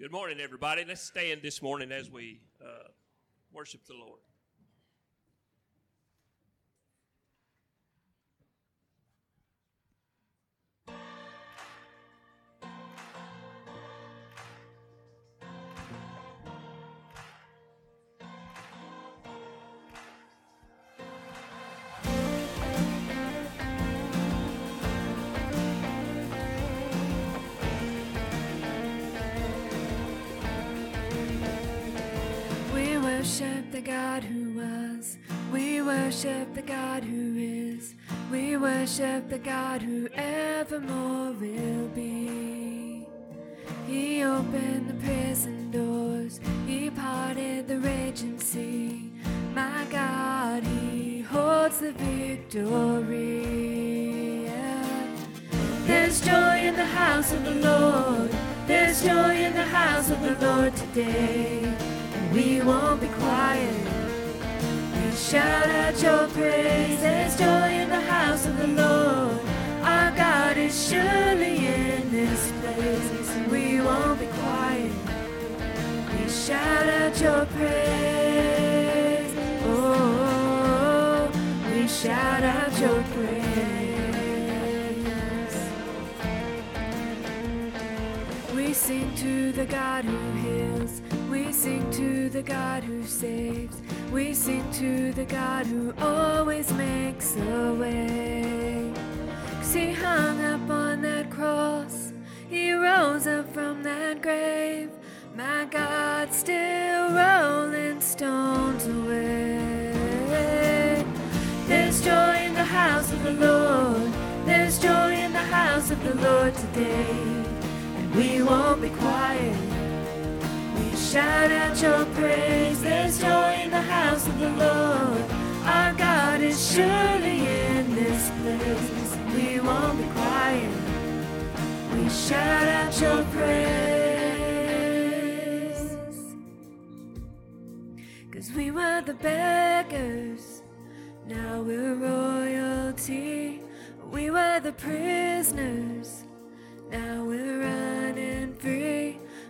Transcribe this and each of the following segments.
Good morning, everybody. Let's stand this morning as we uh, worship the Lord. God who was. We worship the God who is. We worship the God who evermore will be. He opened the prison doors. He parted the raging sea. My God, He holds the victory. There's joy in the house of the Lord. There's joy in the house of the Lord today. We won't be quiet. We shout out your praise. There's joy in the house of the Lord. Our God is surely in this place. We won't be quiet. We shout out your praise. Oh, we shout out your praise. We sing to the God who heals. We sing to the God who saves. We sing to the God who always makes a way. 'Cause he hung up on that cross. He rose up from that grave. My God, still rolling stones away. There's joy in the house of the Lord. There's joy in the house of the Lord today. And we won't be quiet. Shout out your praise. There's joy in the house of the Lord. Our God is surely in this place. We won't be quiet. We shout out your praise. Cause we were the beggars, now we're royalty. We were the prisoners, now we're running free.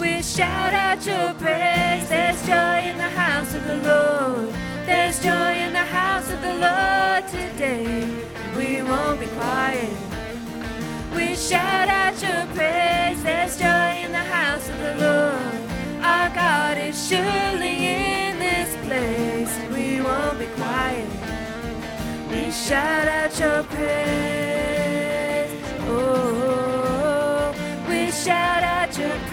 We shout out your praise. There's joy in the house of the Lord. There's joy in the house of the Lord today. We won't be quiet. We shout out your praise. There's joy in the house of the Lord. Our God is surely in this place. We won't be quiet. We shout out your praise. Oh, oh, oh. we shout out your praise.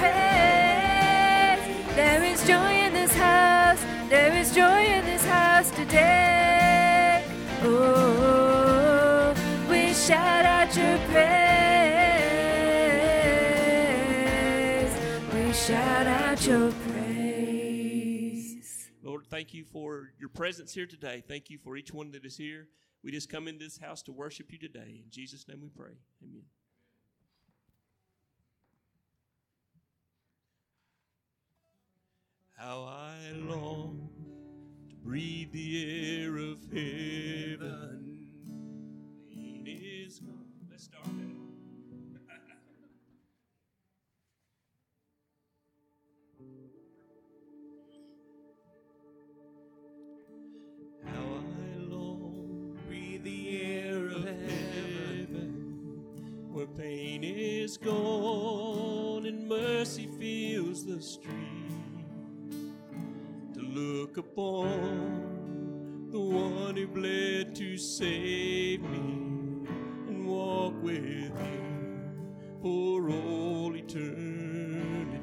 Is joy in this house. There is joy in this house today. Oh, we shout out your praise. We shout out your praise. Lord, thank you for your presence here today. Thank you for each one that is here. We just come into this house to worship you today. In Jesus' name we pray. Amen. How I long to breathe the air of heaven. Pain is gone. Let's start that. How I long to breathe the air of heaven, where pain is gone and mercy fills the street look upon the one who bled to save me and walk with you for all eternity.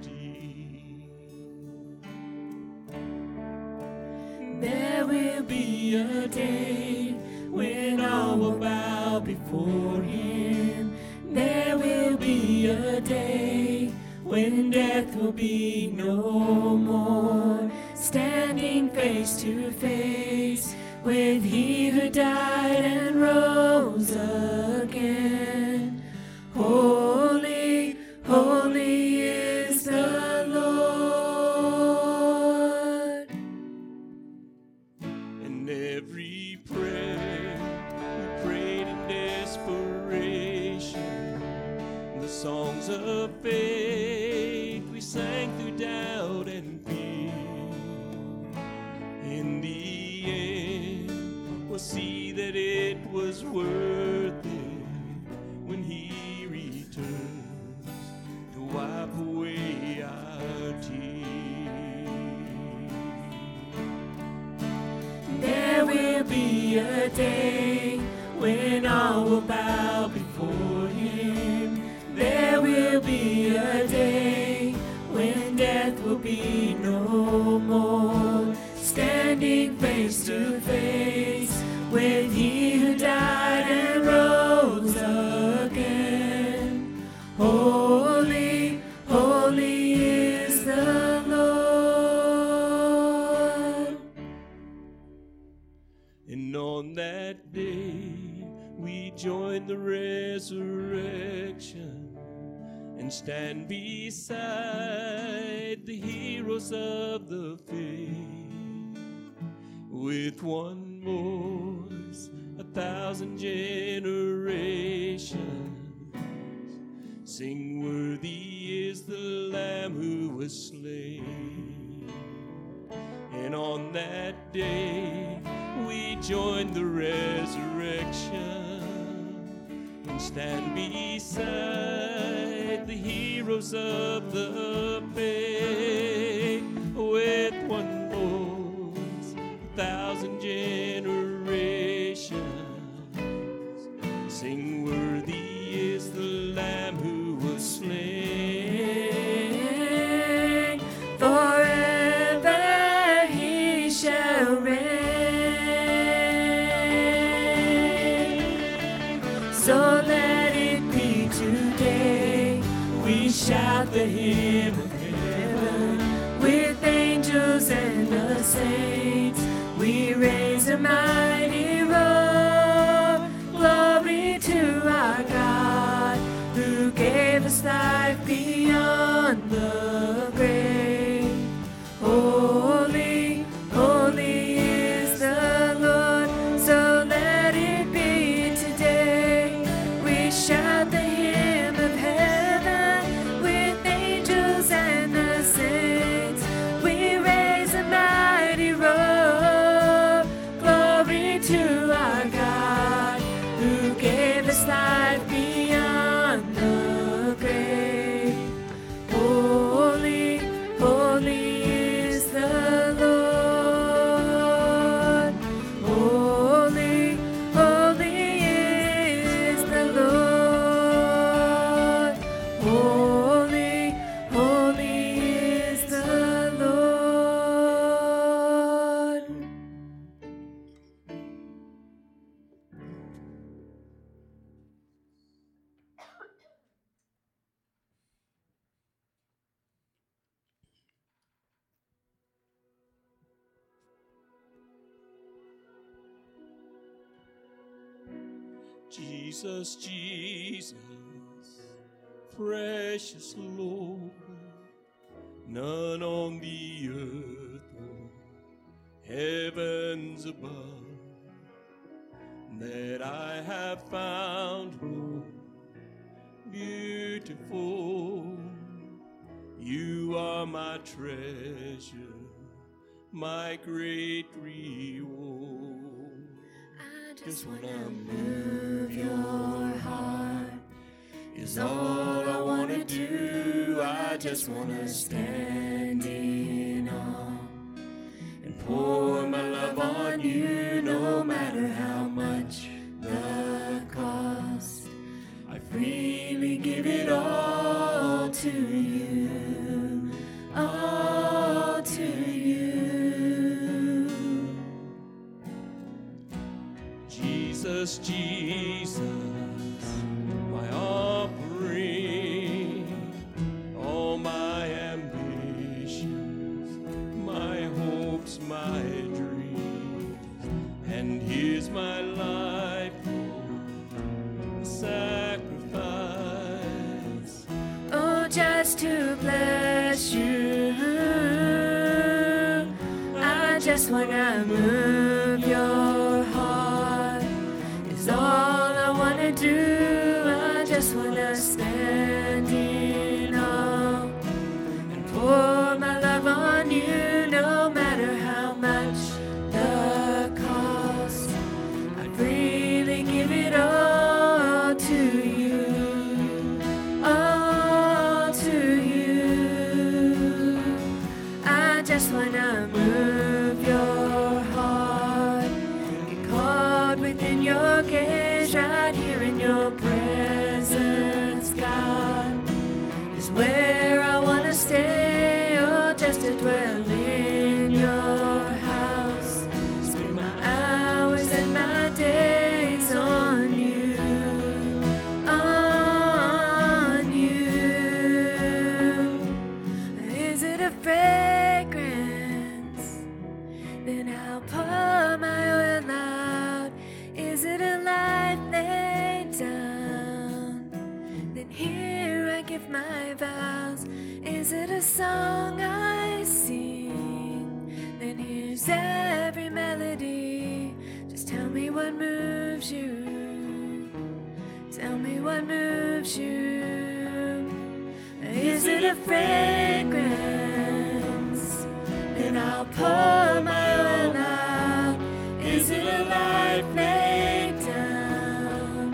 There will be a day when I will bow before him. There will be a day when death will be no more standing face to face with he who died and rose again. Oh. of the saints, we raise a mountain. Jesus, Jesus, precious Lord, none on the earth or heavens above that I have found more beautiful. You are my treasure, my great reward just wanna move your heart is all I wanna do. I just wanna stand in awe and pour my love on you. Jesus, my offering, all my ambitions, my hopes, my dreams, and here's my life, Lord, sacrifice. Oh, just to bless you. I just wanna move Here's every melody. Just tell me what moves you. Tell me what moves you. Is it a fragrance? Then I'll pour my oil out. Is it a life laid down?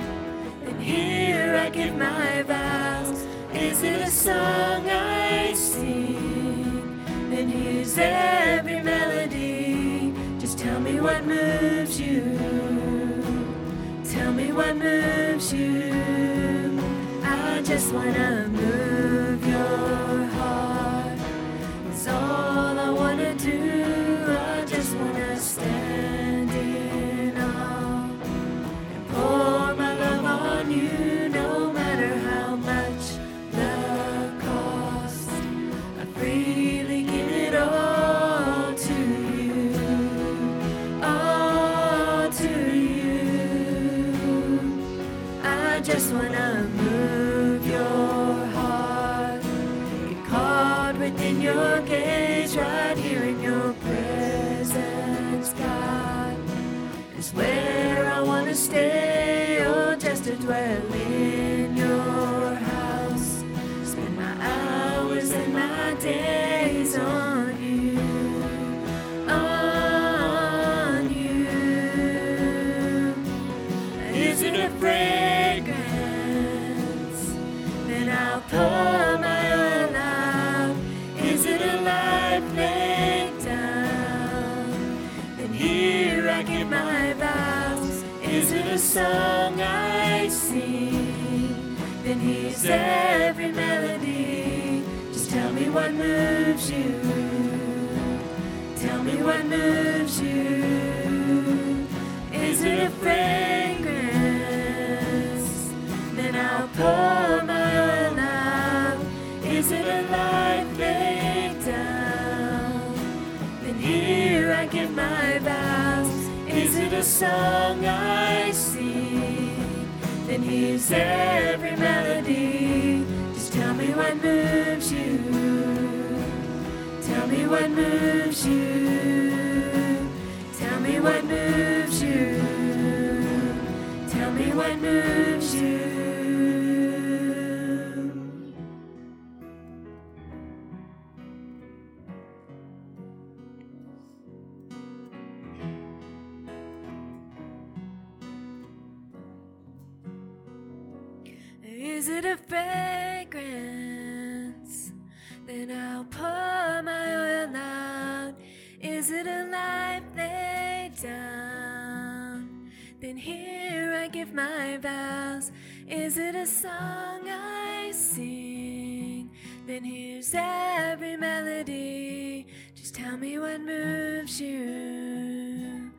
Then here I give my vows. Is it a song I sing? Then here's every you. I just wanna move your heart. It's all I wanna do. Dwell in your house. Spend my hours and my days on you, on you. Is it a fragrance? Then I'll pour my oil out. Is it a life laid down? Then here I give my vows. Is it a song I every melody. Just tell me what moves you. Tell me what moves you. Is it a fragrance? Then I'll pour my oil out. Is it a life laid down? Then here I give my vows. Is it a song I? Every melody. Just tell me what moves you. Tell me what moves you. Tell me what moves you. Tell me what moves you. Is it a fragrance? Then I'll pour my oil out. Is it a life laid down? Then here I give my vows. Is it a song I sing? Then here's every melody. Just tell me what moves you.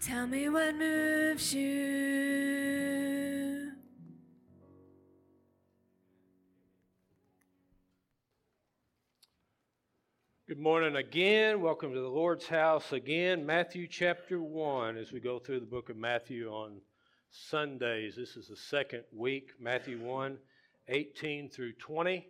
Tell me what moves you. Again. Welcome to the Lord's house again. Matthew chapter 1 as we go through the book of Matthew on Sundays. This is the second week, Matthew 1 18 through 20.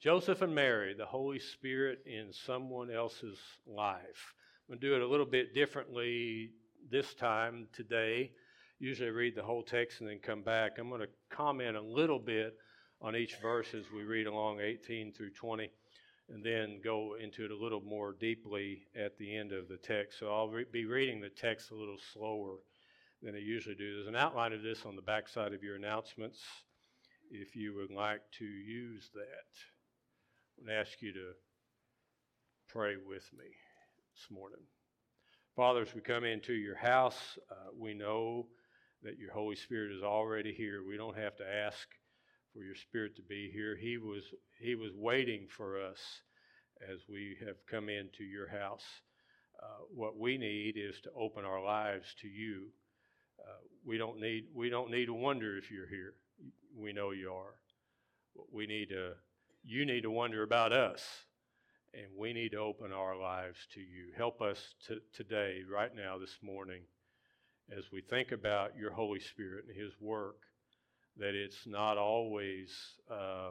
Joseph and Mary, the Holy Spirit in someone else's life. I'm going to do it a little bit differently this time today. Usually I read the whole text and then come back. I'm going to comment a little bit on each verse as we read along 18 through 20 and then go into it a little more deeply at the end of the text. So I'll re- be reading the text a little slower than I usually do. There's an outline of this on the back side of your announcements if you would like to use that. I'm going to ask you to pray with me this morning. Father, as we come into your house, uh, we know that your Holy Spirit is already here. We don't have to ask for your Spirit to be here. He was, he was waiting for us as we have come into your house. Uh, what we need is to open our lives to you. Uh, we don't need we don't need to wonder if you're here. We know you are. We need to you need to wonder about us, and we need to open our lives to you. Help us to, today, right now, this morning, as we think about your Holy Spirit and His work that it's not always, uh,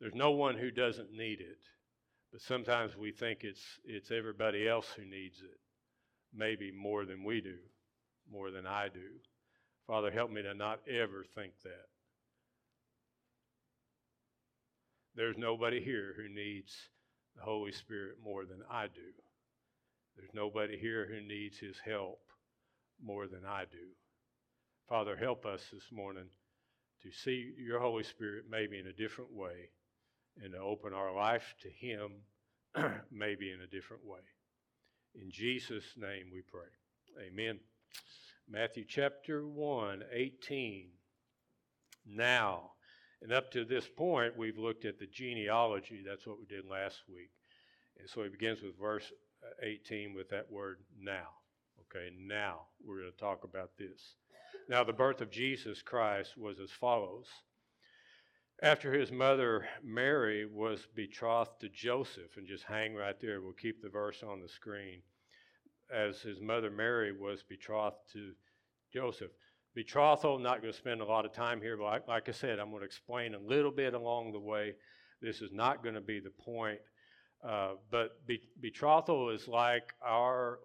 there's no one who doesn't need it, but sometimes we think it's, it's everybody else who needs it, maybe more than we do, more than I do. Father, help me to not ever think that. There's nobody here who needs the Holy Spirit more than I do. There's nobody here who needs His help more than I do. Father, help us this morning to see your Holy Spirit maybe in a different way and to open our life to Him maybe in a different way. In Jesus' name we pray. Amen. Matthew chapter 1, 18. Now, and up to this point, we've looked at the genealogy. That's what we did last week. And so he begins with verse uh, 18 with that word now. Okay, now we're going to talk about this. Now, the birth of Jesus Christ was as follows. After his mother Mary was betrothed to Joseph, and just hang right there, we'll keep the verse on the screen. As his mother Mary was betrothed to Joseph. Betrothal, not going to spend a lot of time here, but like, like I said, I'm going to explain a little bit along the way. This is not going to be the point. Uh, but be, betrothal is like our,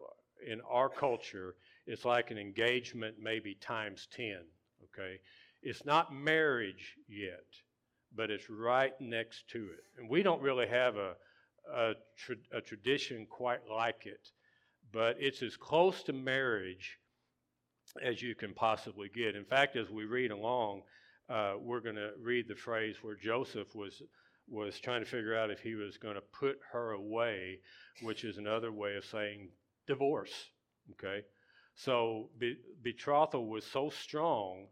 in our culture, it's like an engagement maybe times 10, okay? It's not marriage yet, but it's right next to it. And we don't really have a, a, tra- a tradition quite like it, but it's as close to marriage as you can possibly get. In fact, as we read along, uh, we're going to read the phrase where Joseph was was trying to figure out if he was going to put her away, which is another way of saying divorce. Okay, so be, betrothal was so strong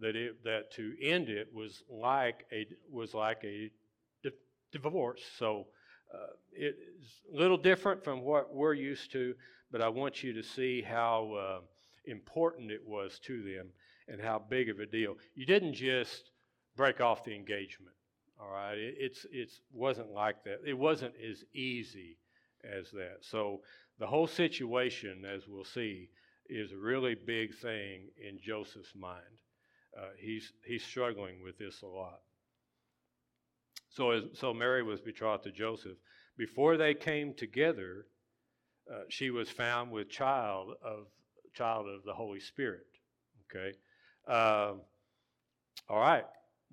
that it that to end it was like a was like a di- divorce. So uh, it's a little different from what we're used to, but I want you to see how uh, important it was to them and how big of a deal. You didn't just break off the engagement. All right, it, it's it's wasn't like that. It wasn't as easy as that. So the whole situation, as we'll see, is a really big thing in Joseph's mind. Uh, he's, he's struggling with this a lot. So, as, so Mary was betrothed to Joseph. Before they came together, uh, she was found with child of child of the Holy Spirit. Okay, um, all right.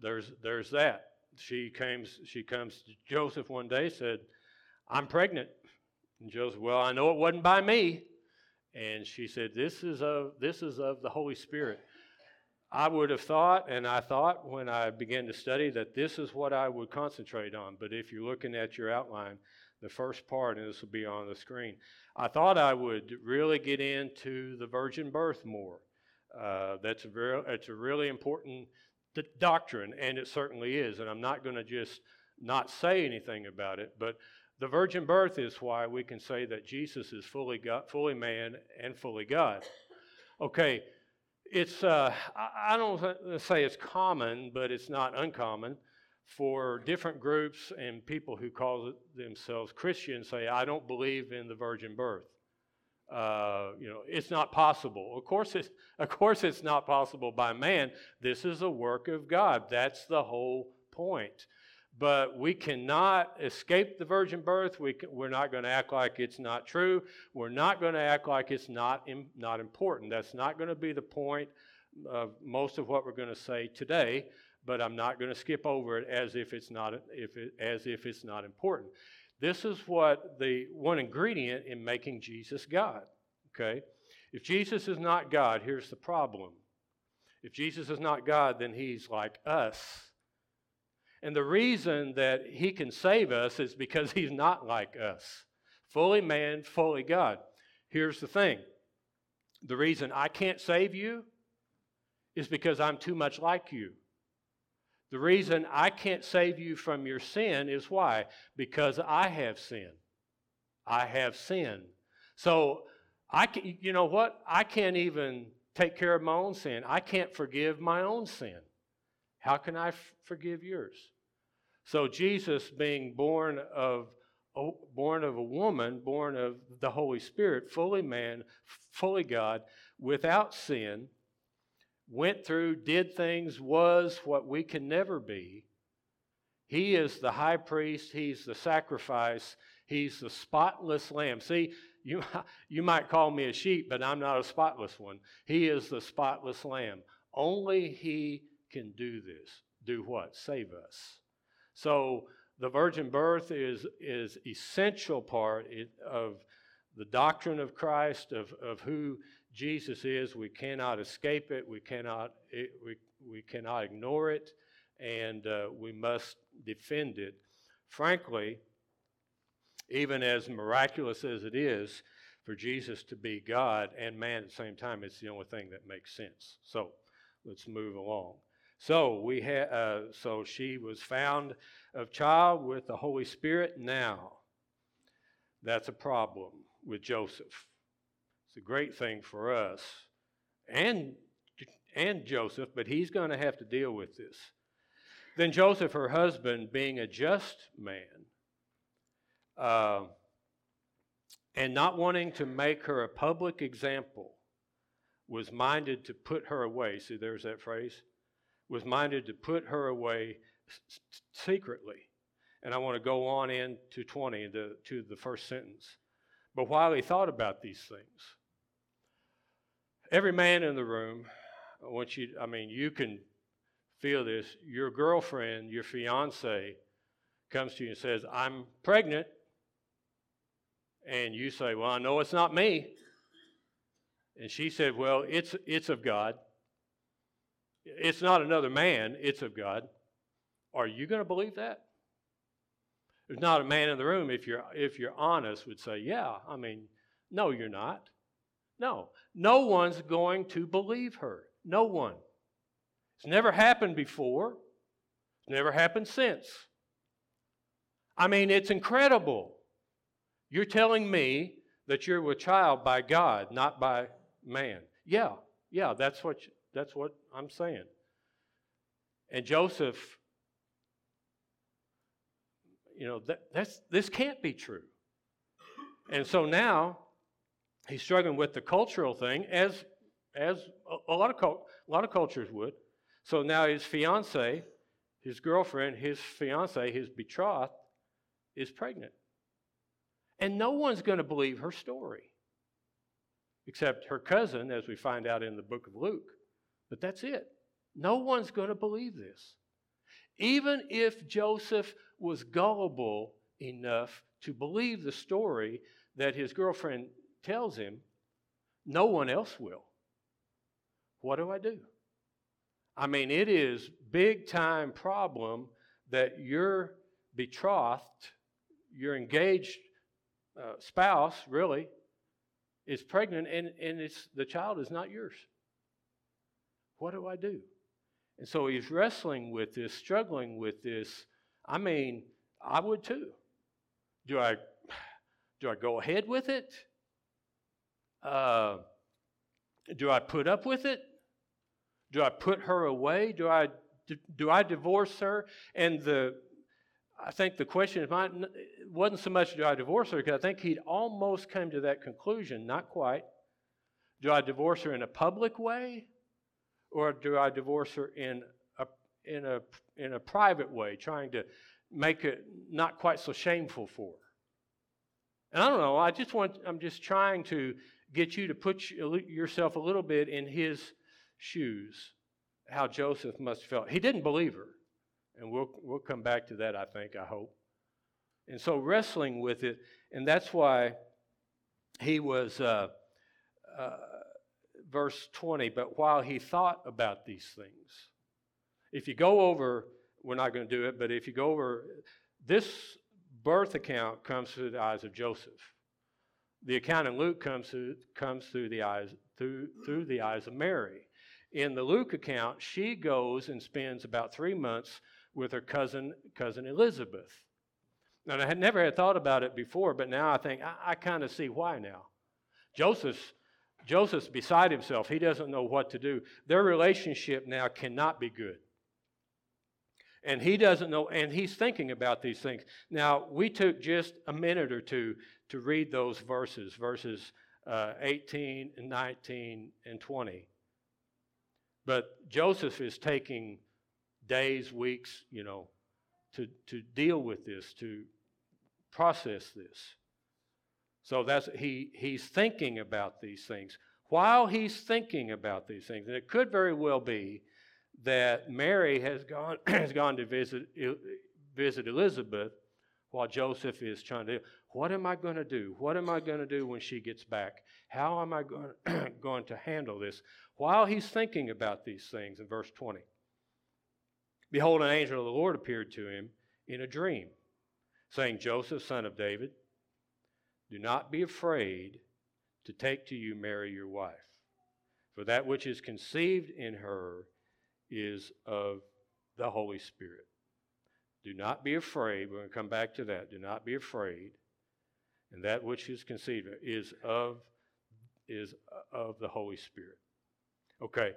There's there's that. She comes she comes to Joseph one day said, "I'm pregnant." And Joseph, well, I know it wasn't by me. And she said, This is of this is of the Holy Spirit. I would have thought, and I thought when I began to study, that this is what I would concentrate on. But if you're looking at your outline, the first part, and this will be on the screen, I thought I would really get into the virgin birth more. Uh, that's a very, it's a really important d- doctrine, and it certainly is. And I'm not going to just not say anything about it, but The virgin birth is why we can say that Jesus is fully God, fully man and fully God. Okay, it's uh, I don't say it's common, but it's not uncommon for different groups and people who call themselves Christians say, "I don't believe in the virgin birth." Uh, you know, it's not possible. Of course, it's of course it's not possible by man. This is a work of God. That's the whole point but we cannot escape the virgin birth. We can, we're not going to act like it's not true. We're not going to act like it's not, not important. That's not going to be the point of most of what we're going to say today, but I'm not going to skip over it as if it's not, if it, as if it's not important. This is what the one ingredient in making Jesus God. Okay? If Jesus is not God, here's the problem. If Jesus is not God, then he's like us and the reason that he can save us is because he's not like us fully man, fully God. Here's the thing the reason I can't save you is because I'm too much like you. The reason I can't save you from your sin is why? Because I have sin. I have sin. So I can, you know what? I can't even take care of my own sin. I can't forgive my own sin. How can I f- forgive yours? So Jesus, being born of born of a woman, born of the Holy Spirit, fully man, fully God, without sin, went through, did things, was what we can never be. He is the high priest, he's the sacrifice, he's the spotless lamb. See, you, you might call me a sheep, but I'm not a spotless one. He is the spotless lamb. Only he can do this. Do what? Save us. So the virgin birth is is essential part of the doctrine of Christ of, of who Jesus is. We cannot escape it. We cannot it, we we cannot ignore it, and uh, we must defend it. Frankly, even as miraculous as it is for Jesus to be God and man at the same time, it's the only thing that makes sense. So let's move along. So we had. Uh, so she was found of child with the Holy Spirit. Now, that's a problem with Joseph. It's a great thing for us and and Joseph, but he's going to have to deal with this. Then Joseph, her husband, being a just man, uh, and not wanting to make her a public example, was minded to put her away. See, there's that phrase was minded to put her away secretly. And I want to go on into 20 to, to the first sentence. But while he thought about these things, every man in the room, I want you, I mean, you can feel this. Your girlfriend, your fiance, comes to you and says, I'm pregnant. And you say, Well, I know it's not me. And she said, Well, it's, it's of God. It's not another man, it's of God. Are you going to believe that? There's not a man in the room, if you're, if you're honest, would say, Yeah, I mean, no, you're not. No, no one's going to believe her. No one. It's never happened before, it's never happened since. I mean, it's incredible. You're telling me that you're a child by God, not by man. Yeah, yeah, that's what you, that's what I'm saying. And Joseph, you know, that, that's, this can't be true. And so now he's struggling with the cultural thing, as, as a, lot of, a lot of cultures would. So now his fiance, his girlfriend, his fiance, his betrothed, is pregnant. And no one's going to believe her story, except her cousin, as we find out in the book of Luke. But that's it. No one's going to believe this. Even if Joseph was gullible enough to believe the story that his girlfriend tells him, no one else will. What do I do? I mean, it is big time problem that your betrothed, your engaged uh, spouse, really, is pregnant and, and it's, the child is not yours. What do I do? And so he's wrestling with this, struggling with this. I mean, I would too. do I do I go ahead with it? Uh, do I put up with it? Do I put her away? Do I do I divorce her? And the I think the question wasn't so much do I divorce her because I think he'd almost come to that conclusion, not quite. Do I divorce her in a public way, or do I divorce her in a in a in a private way, trying to make it not quite so shameful for her? And I don't know. I just want. I'm just trying to get you to put yourself a little bit in his shoes. How Joseph must have felt. He didn't believe her. And we'll, we'll come back to that, I think, I hope. And so wrestling with it, and that's why he was, uh, uh, verse 20, but while he thought about these things, if you go over, we're not going to do it, but if you go over, this birth account comes through the eyes of Joseph. The account in Luke comes through, comes through the eyes through, through the eyes of Mary. In the Luke account, she goes and spends about three months with her cousin, cousin Elizabeth. And I had never had thought about it before, but now I think I, I kind of see why now. Joseph's, Joseph's beside himself. He doesn't know what to do. Their relationship now cannot be good. And he doesn't know, and he's thinking about these things. Now, we took just a minute or two to read those verses, verses uh, 18 and 19 and 20. But Joseph is taking days, weeks, you know, to, to deal with this, to process this. So that's he he's thinking about these things. While he's thinking about these things, and it could very well be that Mary has gone has gone to visit visit Elizabeth while Joseph is trying to what am I going to do? What am I going to do when she gets back? How am I going, going to handle this? While he's thinking about these things in verse 20. Behold, an angel of the Lord appeared to him in a dream, saying, Joseph, son of David, do not be afraid to take to you Mary your wife, for that which is conceived in her is of the Holy Spirit. Do not be afraid. We're going to come back to that. Do not be afraid. And that which is conceived is of is of the Holy Spirit. Okay,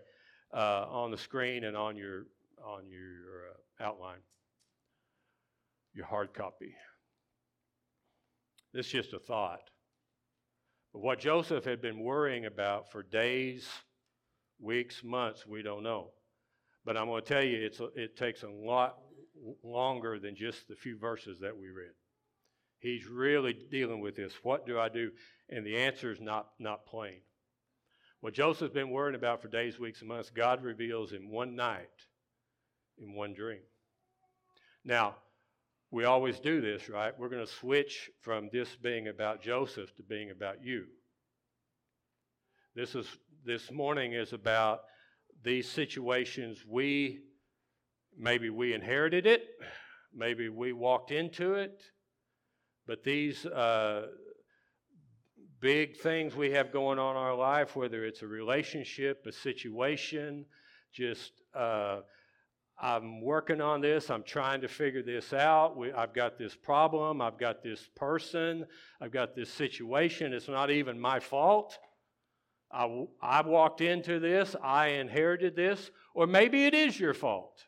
uh, on the screen and on your on your uh, outline, your hard copy. This is just a thought. But what Joseph had been worrying about for days, weeks, months, we don't know. But I'm going to tell you, it's it takes a lot longer than just the few verses that we read. He's really dealing with this. What do I do? And the answer is not, not plain. What Joseph's been worrying about for days, weeks, and months, God reveals in one night in one dream. Now, we always do this, right? We're going to switch from this being about Joseph to being about you. This is this morning is about these situations we maybe we inherited it, maybe we walked into it, but these uh, big things we have going on in our life, whether it's a relationship, a situation, just uh, I'm working on this. I'm trying to figure this out. We, I've got this problem. I've got this person. I've got this situation. It's not even my fault. I, I walked into this. I inherited this. Or maybe it is your fault.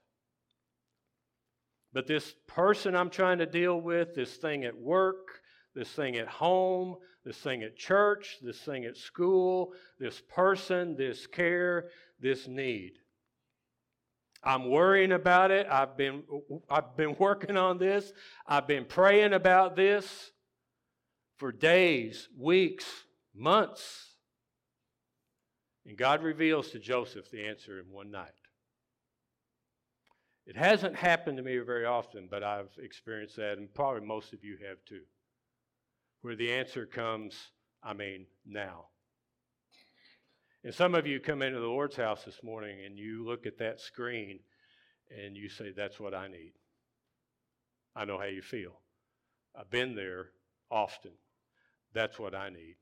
But this person I'm trying to deal with, this thing at work, this thing at home, this thing at church, this thing at school, this person, this care, this need. I'm worrying about it. I've been, I've been working on this. I've been praying about this for days, weeks, months. And God reveals to Joseph the answer in one night. It hasn't happened to me very often, but I've experienced that, and probably most of you have too, where the answer comes, I mean, now. And some of you come into the Lord's house this morning and you look at that screen and you say, That's what I need. I know how you feel. I've been there often. That's what I need.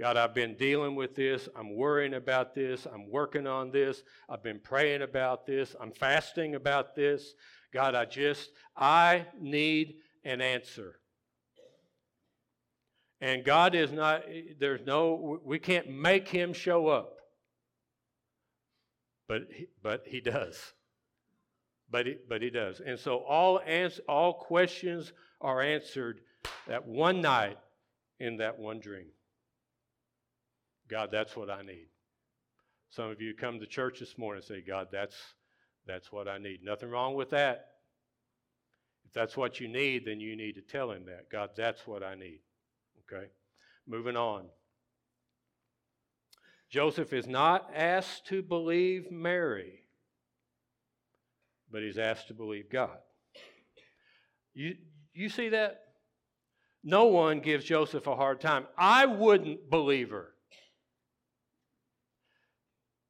God, I've been dealing with this. I'm worrying about this. I'm working on this. I've been praying about this. I'm fasting about this. God, I just, I need an answer. And God is not, there's no, we can't make him show up. But he, but he does. But he, but he does. And so all, ans- all questions are answered that one night in that one dream. God, that's what I need. Some of you come to church this morning and say, God, that's, that's what I need. Nothing wrong with that. If that's what you need, then you need to tell him that. God, that's what I need. Okay? Moving on. Joseph is not asked to believe Mary, but he's asked to believe God. You, you see that? No one gives Joseph a hard time. I wouldn't believe her.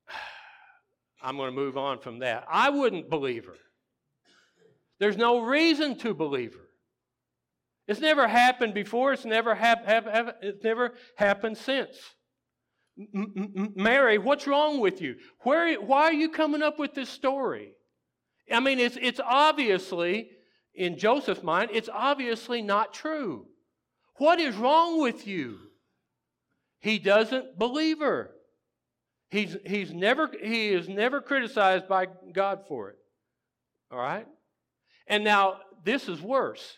I'm going to move on from that. I wouldn't believe her. There's no reason to believe her. It's never happened before. It's never, hap- hap- hap- it's never happened since. M- M- Mary, what's wrong with you? Where, why are you coming up with this story? I mean, it's, it's obviously, in Joseph's mind, it's obviously not true. What is wrong with you? He doesn't believe her. He's, he's never, he is never criticized by God for it. All right? And now, this is worse.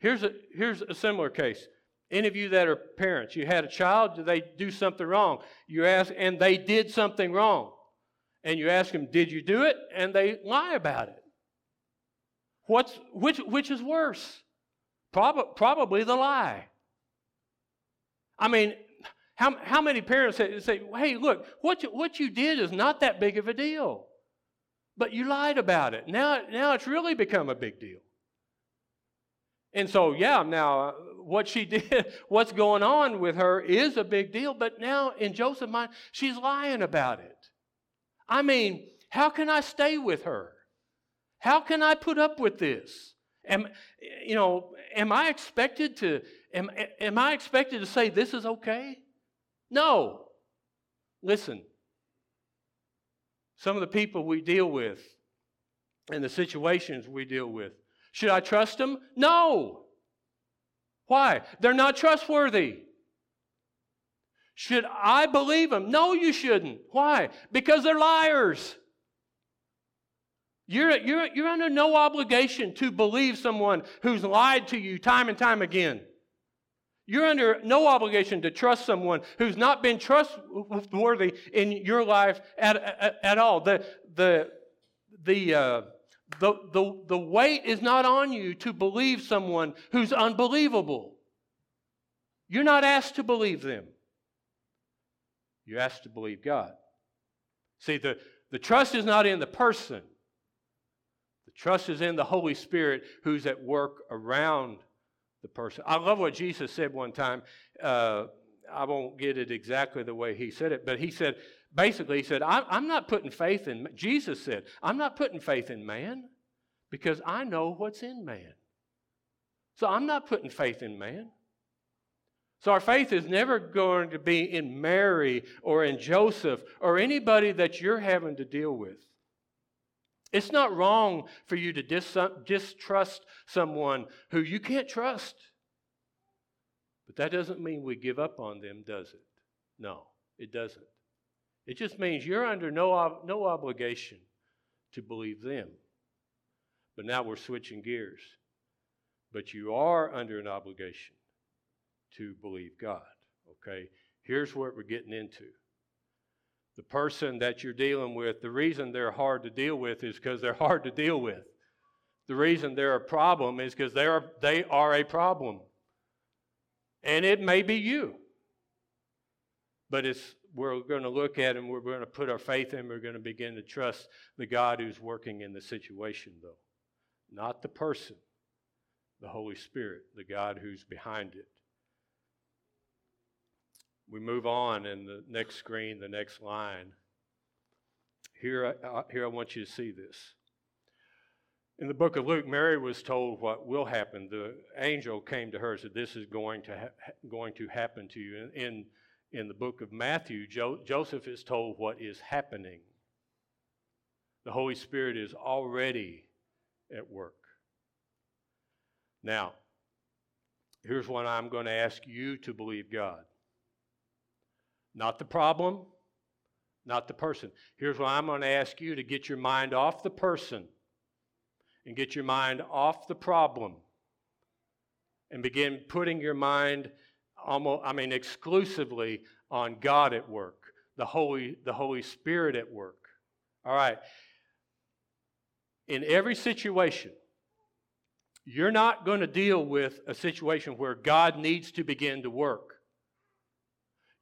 Here's a, here's a similar case. Any of you that are parents, you had a child, did they do something wrong? You ask, and they did something wrong. And you ask them, did you do it? And they lie about it. What's, which, which is worse? Prob- probably the lie. I mean, how, how many parents say, say, hey, look, what you, what you did is not that big of a deal, but you lied about it. Now, now it's really become a big deal. And so, yeah, now uh, what she did, what's going on with her is a big deal, but now in Joseph's mind, she's lying about it. I mean, how can I stay with her? How can I put up with this? Am, you know, am I expected to, am, am I expected to say this is okay? No. Listen, some of the people we deal with and the situations we deal with, should I trust them? No. Why? They're not trustworthy. Should I believe them? No, you shouldn't. Why? Because they're liars. You're, you're, you're under no obligation to believe someone who's lied to you time and time again. You're under no obligation to trust someone who's not been trustworthy in your life at, at, at all. The, the, the, uh, the, the, the weight is not on you to believe someone who's unbelievable. You're not asked to believe them. You're asked to believe God. See, the, the trust is not in the person, the trust is in the Holy Spirit who's at work around the person. I love what Jesus said one time. Uh, I won't get it exactly the way he said it, but he said, basically, he said, I'm not putting faith in, Jesus said, I'm not putting faith in man because I know what's in man. So I'm not putting faith in man. So our faith is never going to be in Mary or in Joseph or anybody that you're having to deal with. It's not wrong for you to dis- distrust someone who you can't trust. But that doesn't mean we give up on them, does it? No, it doesn't. It just means you're under no, no obligation to believe them. But now we're switching gears. But you are under an obligation to believe God. Okay? Here's what we're getting into. The person that you're dealing with, the reason they're hard to deal with is because they're hard to deal with. The reason they're a problem is because they are, they are a problem. And it may be you. But it's, we're going to look at and we're going to put our faith in, we're going to begin to trust the God who's working in the situation, though. Not the person, the Holy Spirit, the God who's behind it. We move on in the next screen, the next line. Here, uh, here I want you to see this. In the book of Luke, Mary was told what will happen. The angel came to her and said, This is going to, ha- going to happen to you. In, in, in the book of Matthew, jo- Joseph is told what is happening. The Holy Spirit is already at work. Now, Here's what I'm going to ask you to believe God. Not the problem, not the person. Here's what I'm going to ask you to get your mind off the person and get your mind off the problem and begin putting your mind almost I mean exclusively on God at work, the Holy the Holy Spirit at work. All right. In every situation, you're not going to deal with a situation where God needs to begin to work.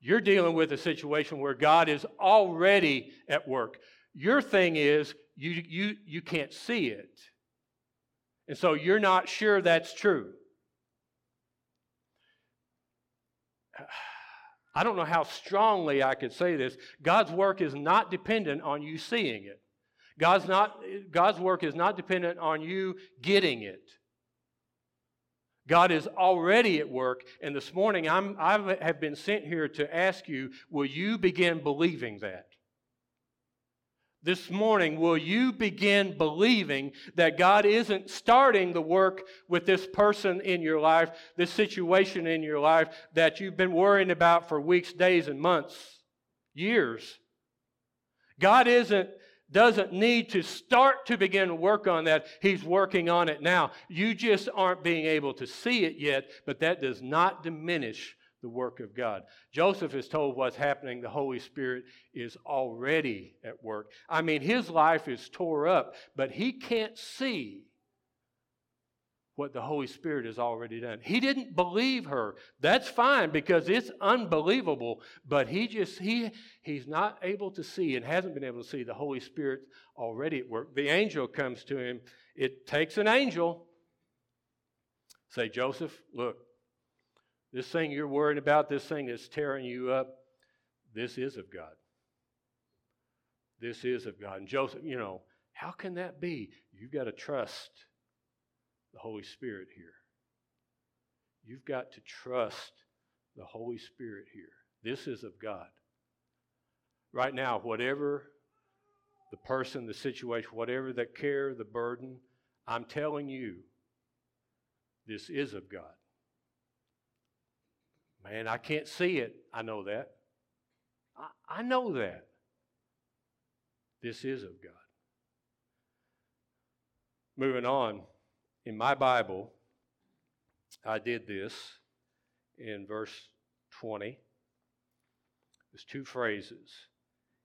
You're dealing with a situation where God is already at work. Your thing is you, you, you can't see it. And so you're not sure that's true. I don't know how strongly I could say this. God's work is not dependent on you seeing it. God's, not, God's work is not dependent on you getting it. God is already at work, and this morning I'm, I have been sent here to ask you will you begin believing that? This morning, will you begin believing that God isn't starting the work with this person in your life, this situation in your life that you've been worrying about for weeks, days, and months, years? God isn't doesn't need to start to begin work on that. He's working on it now. You just aren't being able to see it yet, but that does not diminish the work of God. Joseph is told what's happening. The Holy Spirit is already at work. I mean, his life is tore up, but he can't see what the Holy Spirit has already done. He didn't believe her. That's fine because it's unbelievable, but he just he he's not able to see and hasn't been able to see the Holy Spirit already at work. The angel comes to him. It takes an angel. Say, Joseph, look, this thing you're worried about, this thing that's tearing you up, this is of God. This is of God. And Joseph, you know, how can that be? You've got to trust the Holy Spirit here. You've got to trust the Holy Spirit here. This is of God. Right now, whatever the person, the situation, whatever the care, the burden, I'm telling you, this is of God. Man, I can't see it. I know that. I, I know that. This is of God. Moving on. In my Bible, I did this in verse 20. There's two phrases.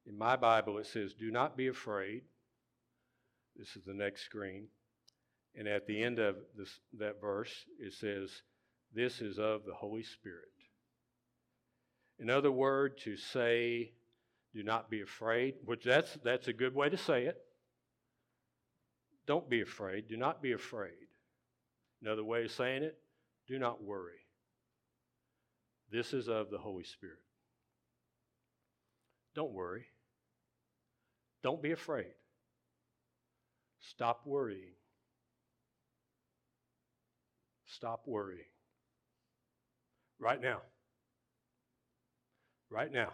In my Bible, it says, Do not be afraid. This is the next screen. And at the end of this, that verse, it says, This is of the Holy Spirit. In other words, to say, Do not be afraid, which that's, that's a good way to say it. Don't be afraid. Do not be afraid. Another way of saying it, do not worry. This is of the Holy Spirit. Don't worry. Don't be afraid. Stop worrying. Stop worrying. Right now. Right now.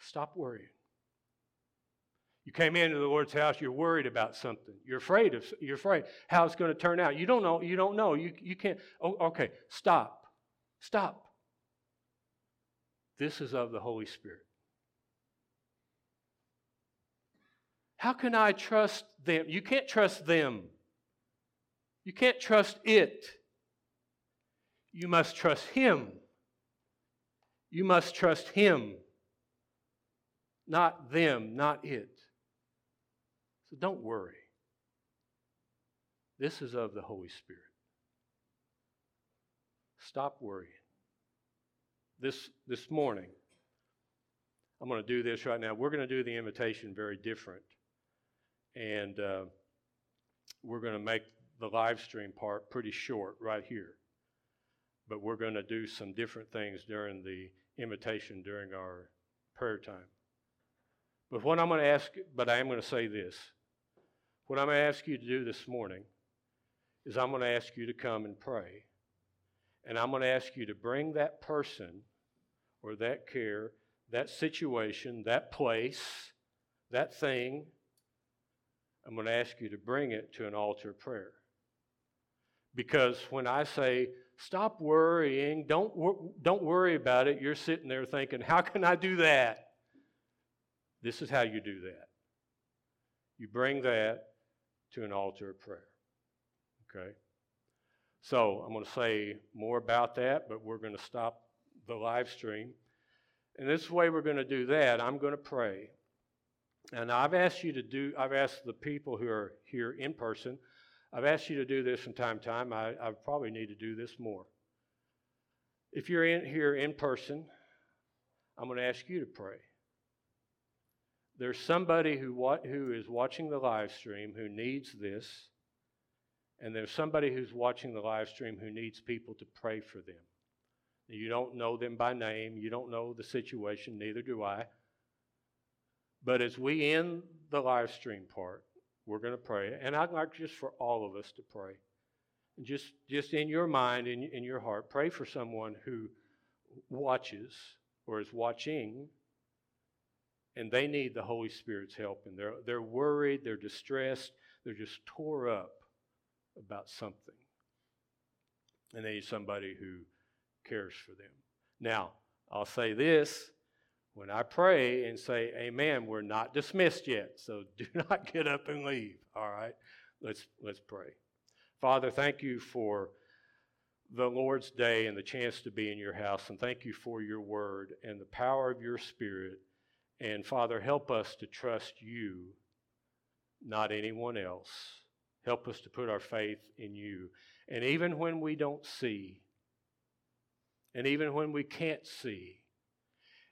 Stop worrying. You came into the Lord's house, you're worried about something. You're afraid of you're afraid how it's going to turn out. You don't know, you don't know. You you can't oh, okay, stop. Stop. This is of the Holy Spirit. How can I trust them? You can't trust them. You can't trust it. You must trust Him. You must trust Him, not them, not it. So don't worry. This is of the Holy Spirit. Stop worrying. This, this morning, I'm going to do this right now. We're going to do the invitation very different. And uh, we're going to make the live stream part pretty short right here. But we're going to do some different things during the invitation during our prayer time. But what I'm going to ask, but I am going to say this what I'm going to ask you to do this morning is I'm going to ask you to come and pray. And I'm going to ask you to bring that person or that care, that situation, that place, that thing. I'm going to ask you to bring it to an altar prayer. Because when I say, stop worrying, don't, wor- don't worry about it, you're sitting there thinking, how can I do that? This is how you do that. You bring that to an altar of prayer. Okay? So I'm going to say more about that, but we're going to stop the live stream. And this way we're going to do that. I'm going to pray. And I've asked you to do, I've asked the people who are here in person, I've asked you to do this from time to time. I, I probably need to do this more. If you're in here in person, I'm going to ask you to pray. There's somebody who, who is watching the live stream who needs this, and there's somebody who's watching the live stream who needs people to pray for them. You don't know them by name, you don't know the situation, neither do I. But as we end the live stream part, we're going to pray. And I'd like just for all of us to pray. Just, just in your mind, in, in your heart, pray for someone who watches or is watching and they need the Holy Spirit's help. And they're, they're worried, they're distressed, they're just tore up about something. And they need somebody who cares for them. Now, I'll say this when I pray and say amen, we're not dismissed yet. So do not get up and leave. All right? Let's let's pray. Father, thank you for the Lord's day and the chance to be in your house and thank you for your word and the power of your spirit. And Father, help us to trust you, not anyone else. Help us to put our faith in you. And even when we don't see, and even when we can't see,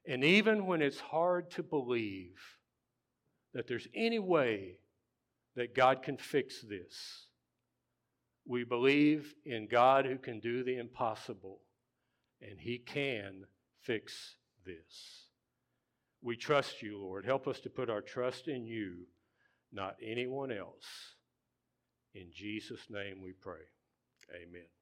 and even when it's hard to believe that there's any way that God can fix this, we believe in God who can do the impossible, and He can fix this. We trust you, Lord. Help us to put our trust in you, not anyone else. In Jesus' name we pray. Amen.